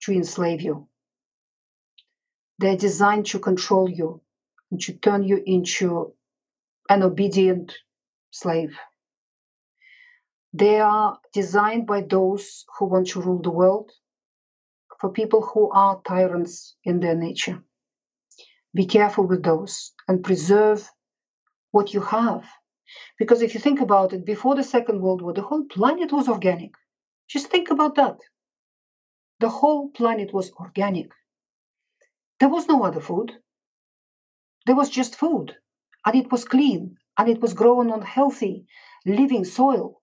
to enslave you. They're designed to control you and to turn you into an obedient slave. They are designed by those who want to rule the world, for people who are tyrants in their nature. Be careful with those and preserve what you have. Because if you think about it, before the Second World War, the whole planet was organic. Just think about that. The whole planet was organic. There was no other food. There was just food, and it was clean and it was grown on healthy, living soil,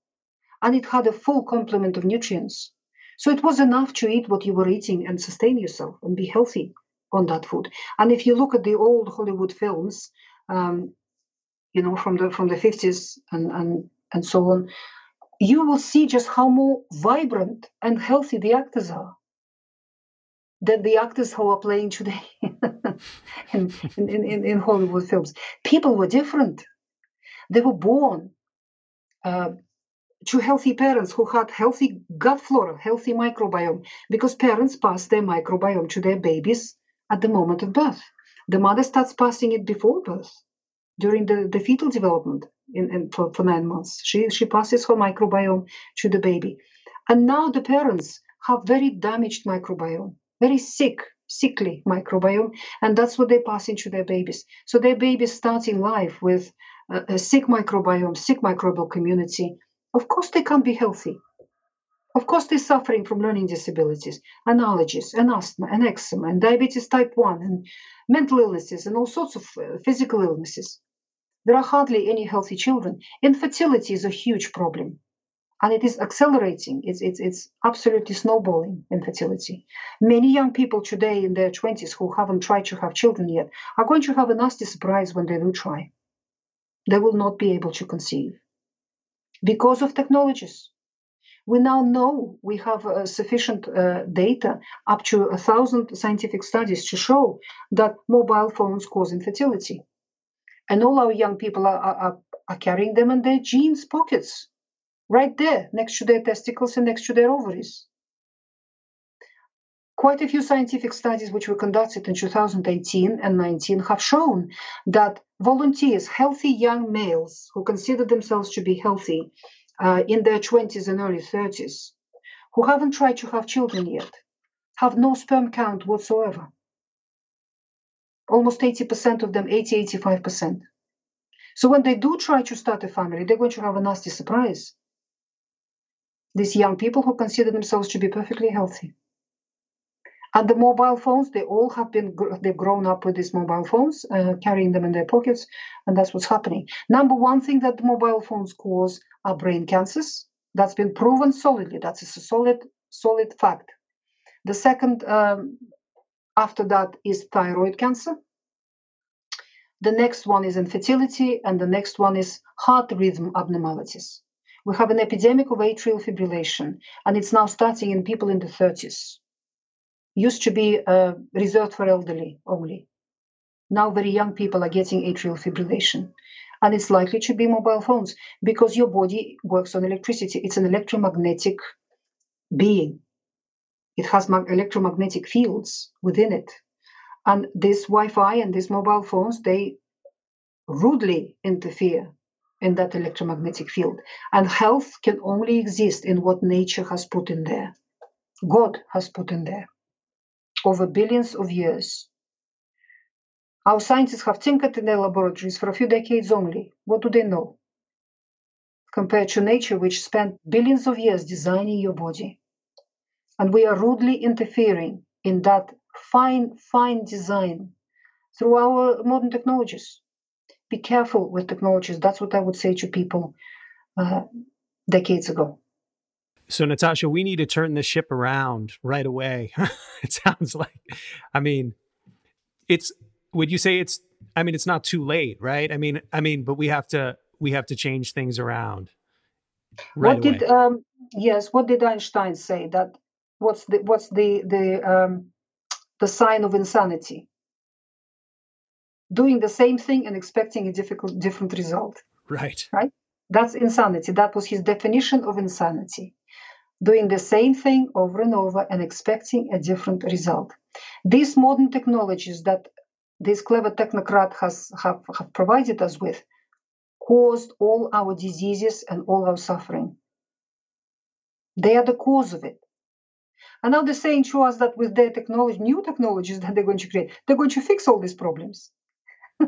and it had a full complement of nutrients. So it was enough to eat what you were eating and sustain yourself and be healthy on that food. And if you look at the old Hollywood films, um, you know, from the from the fifties and and and so on, you will see just how more vibrant and healthy the actors are than the actors who are playing today in, in, in, in Hollywood films. People were different. They were born uh, to healthy parents who had healthy gut flora, healthy microbiome, because parents pass their microbiome to their babies at the moment of birth. The mother starts passing it before birth, during the, the fetal development in, in for, for nine months. She, she passes her microbiome to the baby. And now the parents have very damaged microbiome, very sick, sickly microbiome, and that's what they pass into their babies. So their babies start in life with a, a sick microbiome, sick microbial community, of course they can't be healthy. Of course, they're suffering from learning disabilities, and allergies, and asthma, and eczema, and diabetes type 1, and mental illnesses, and all sorts of uh, physical illnesses. There are hardly any healthy children. Infertility is a huge problem, and it is accelerating. It's, it's, it's absolutely snowballing infertility. Many young people today in their 20s who haven't tried to have children yet are going to have a nasty surprise when they do try. They will not be able to conceive because of technologies. We now know we have uh, sufficient uh, data, up to a thousand scientific studies, to show that mobile phones cause infertility. And all our young people are, are, are carrying them in their jeans pockets, right there, next to their testicles and next to their ovaries. Quite a few scientific studies which were conducted in 2018 and 19 have shown that volunteers, healthy young males who consider themselves to be healthy uh, in their 20s and early 30s, who haven't tried to have children yet, have no sperm count whatsoever. Almost 80% of them, 80, 85%. So when they do try to start a family, they're going to have a nasty surprise. These young people who consider themselves to be perfectly healthy. And the mobile phones, they all have been, they've grown up with these mobile phones, uh, carrying them in their pockets, and that's what's happening. Number one thing that mobile phones cause are brain cancers. That's been proven solidly. That's a solid, solid fact. The second, um, after that, is thyroid cancer. The next one is infertility, and the next one is heart rhythm abnormalities. We have an epidemic of atrial fibrillation, and it's now starting in people in the 30s used to be uh, reserved for elderly only. Now, very young people are getting atrial fibrillation. And it's likely to be mobile phones because your body works on electricity. It's an electromagnetic being, it has electromagnetic fields within it. And this Wi Fi and these mobile phones, they rudely interfere in that electromagnetic field. And health can only exist in what nature has put in there, God has put in there over billions of years. Our scientists have tinkered in their laboratories for a few decades only. What do they know? Compared to nature, which spent billions of years designing your body. And we are rudely interfering in that fine, fine design through our modern technologies. Be careful with technologies. That's what I would say to people uh, decades ago. So, Natasha, we need to turn the ship around right away. it sounds like, I mean, it's, would you say it's, I mean, it's not too late, right? I mean, I mean, but we have to, we have to change things around. Right what away. did, um, yes, what did Einstein say that what's the, what's the, the, um, the sign of insanity? Doing the same thing and expecting a difficult, different result. Right. Right. That's insanity. That was his definition of insanity doing the same thing over and over and expecting a different result. These modern technologies that this clever technocrat has have, have provided us with caused all our diseases and all our suffering. They are the cause of it. And now they're saying to us that with their technology, new technologies that they're going to create, they're going to fix all these problems.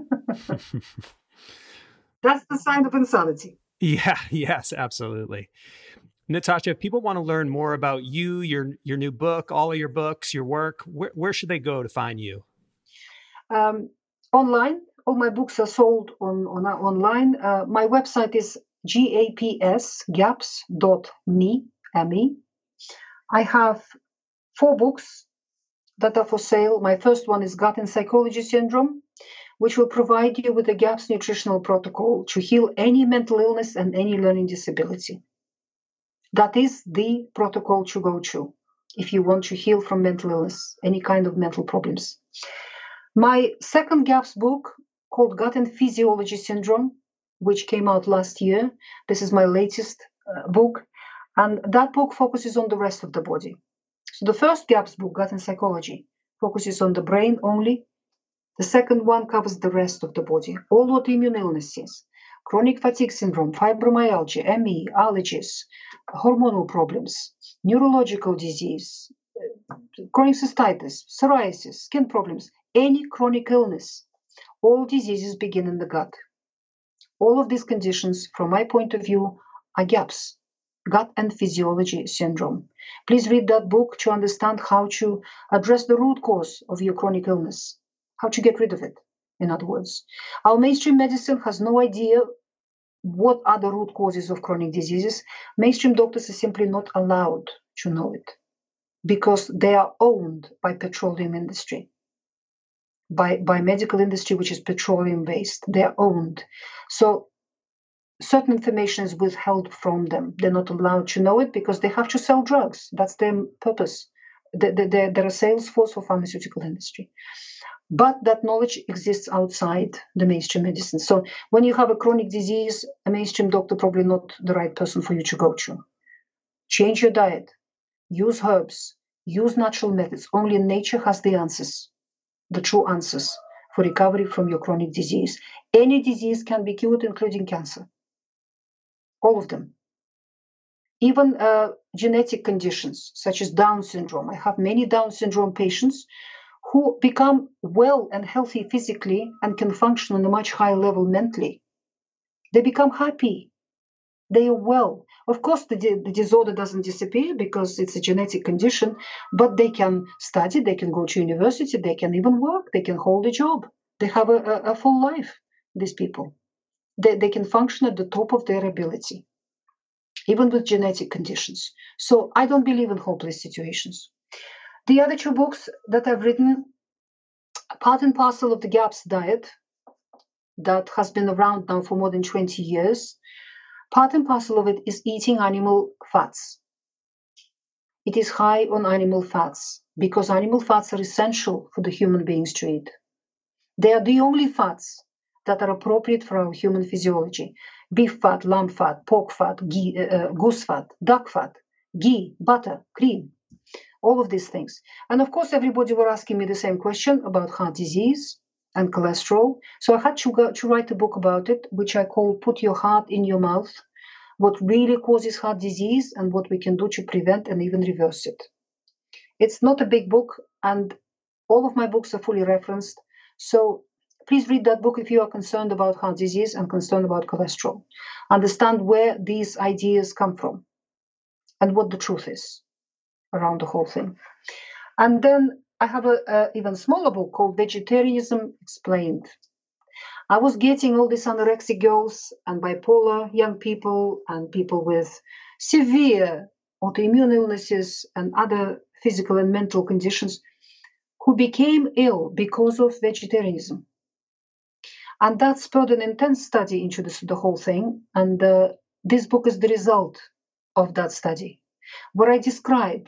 That's the sign of insanity. Yeah, yes, absolutely. Natasha, if people want to learn more about you, your your new book, all of your books, your work, where, where should they go to find you? Um, online. All my books are sold on, on uh, online. Uh, my website is gapsgaps.me. M-E. I have four books that are for sale. My first one is Gut and Psychology Syndrome, which will provide you with a GAPS nutritional protocol to heal any mental illness and any learning disability. That is the protocol to go to if you want to heal from mental illness, any kind of mental problems. My second GAPS book, called Gut and Physiology Syndrome, which came out last year. This is my latest uh, book. And that book focuses on the rest of the body. So the first GAPS book, Gut and Psychology, focuses on the brain only. The second one covers the rest of the body, all autoimmune illnesses, chronic fatigue syndrome, fibromyalgia, ME, allergies, hormonal problems, neurological disease, chronic cystitis, psoriasis, skin problems, any chronic illness. All diseases begin in the gut. All of these conditions, from my point of view, are gaps, gut and physiology syndrome. Please read that book to understand how to address the root cause of your chronic illness, how to get rid of it, in other words. Our mainstream medicine has no idea what are the root causes of chronic diseases. Mainstream doctors are simply not allowed to know it because they are owned by petroleum industry by by medical industry which is petroleum based. They're owned. So certain information is withheld from them. They're not allowed to know it because they have to sell drugs. That's their purpose. They're, they're a sales force for pharmaceutical industry but that knowledge exists outside the mainstream medicine so when you have a chronic disease a mainstream doctor probably not the right person for you to go to change your diet use herbs, use natural methods. Only nature has the answers, the true answers for recovery from your chronic disease. Any disease can be cured, including cancer. All of them. Even uh, genetic conditions such as Down syndrome. I have many Down syndrome patients who become well and healthy physically and can function on a much higher level mentally. They become happy they are well. Of course, the, the disorder doesn't disappear because it's a genetic condition, but they can study, they can go to university, they can even work, they can hold a job. They have a, a, a full life, these people. They, they can function at the top of their ability, even with genetic conditions. So I don't believe in hopeless situations. The other two books that I've written, part and parcel of the GAPS diet, that has been around now for more than 20 years Part and parcel of it is eating animal fats. It is high on animal fats because animal fats are essential for the human beings to eat. They are the only fats that are appropriate for our human physiology beef fat, lamb fat, pork fat, ghee, uh, uh goose fat, duck fat, ghee, butter, cream, all of these things. And of course, everybody were asking me the same question about heart disease and cholesterol. So I had to, go, to write a book about it, which I call Put Your Heart in Your Mouth What Really Causes Heart Disease and What We Can Do to Prevent and Even Reverse It. It's not a big book, and all of my books are fully referenced. So please read that book if you are concerned about heart disease and concerned about cholesterol. Understand where these ideas come from and what the truth is around the whole thing. And then I have a, even smaller book called Vegetarianism Explained. I was getting all these anorexic girls and bipolar young people and people with severe autoimmune illnesses and other physical and mental conditions who became ill because of vegetarianism. And that spurred an intense study into this, the whole thing. And uh, this book is the result of that study, where I describe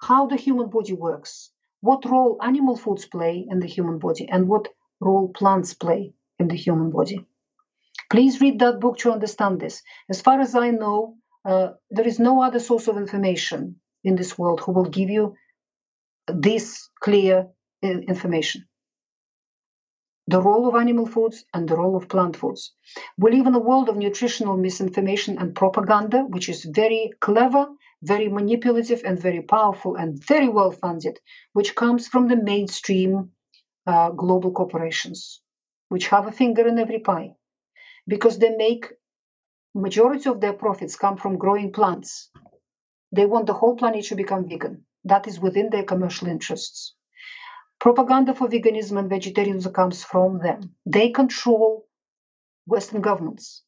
how the human body works, what role animal foods play in the human body and what role plants play in the human body. Please read that book to understand this. As far as I know, uh, there is no other source of information in this world who will give you this clear uh, information. The role of animal foods and the role of plant foods. We live in a world of nutritional misinformation and propaganda, which is very clever very manipulative and very powerful and very well funded, which comes from the mainstream uh, global corporations, which have a finger in every pie, because they make majority of their profits come from growing plants. They want the whole planet to become vegan. That is within their commercial interests. Propaganda for veganism and vegetarianism comes from them. They control Western governments.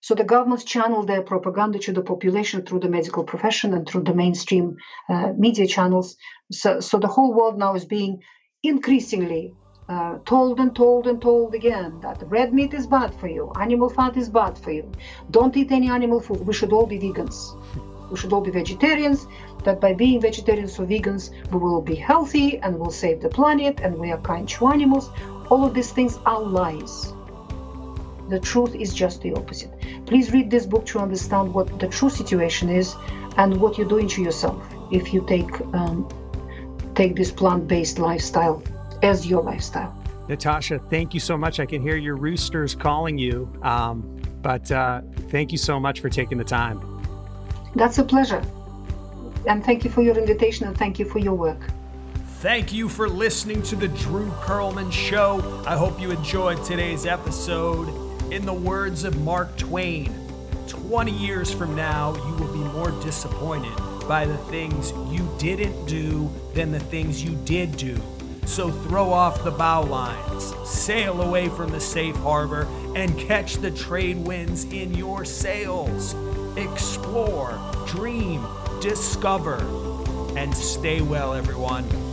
So the governments channel their propaganda to the population through the medical profession and through the mainstream uh, media channels. So, so the whole world now is being increasingly uh, told and told and told again that red meat is bad for you, animal fat is bad for you, don't eat any animal food. We should all be vegans. We should all be vegetarians. That by being vegetarians or vegans, we will be healthy and we'll save the planet and we are kind to animals. All of these things are lies. The truth is just the opposite. Please read this book to understand what the true situation is and what you're doing to yourself if you take um, take this plant-based lifestyle as your lifestyle. Natasha, thank you so much. I can hear your roosters calling you, um, but uh, thank you so much for taking the time. That's a pleasure. And thank you for your invitation and thank you for your work. Thank you for listening to the Drew Perlman Show. I hope you enjoyed today's episode. In the words of Mark Twain, 20 years from now, you will be more disappointed by the things you didn't do than the things you did do. So throw off the bow lines, sail away from the safe harbor, and catch the trade winds in your sails. Explore, dream, discover, and stay well, everyone.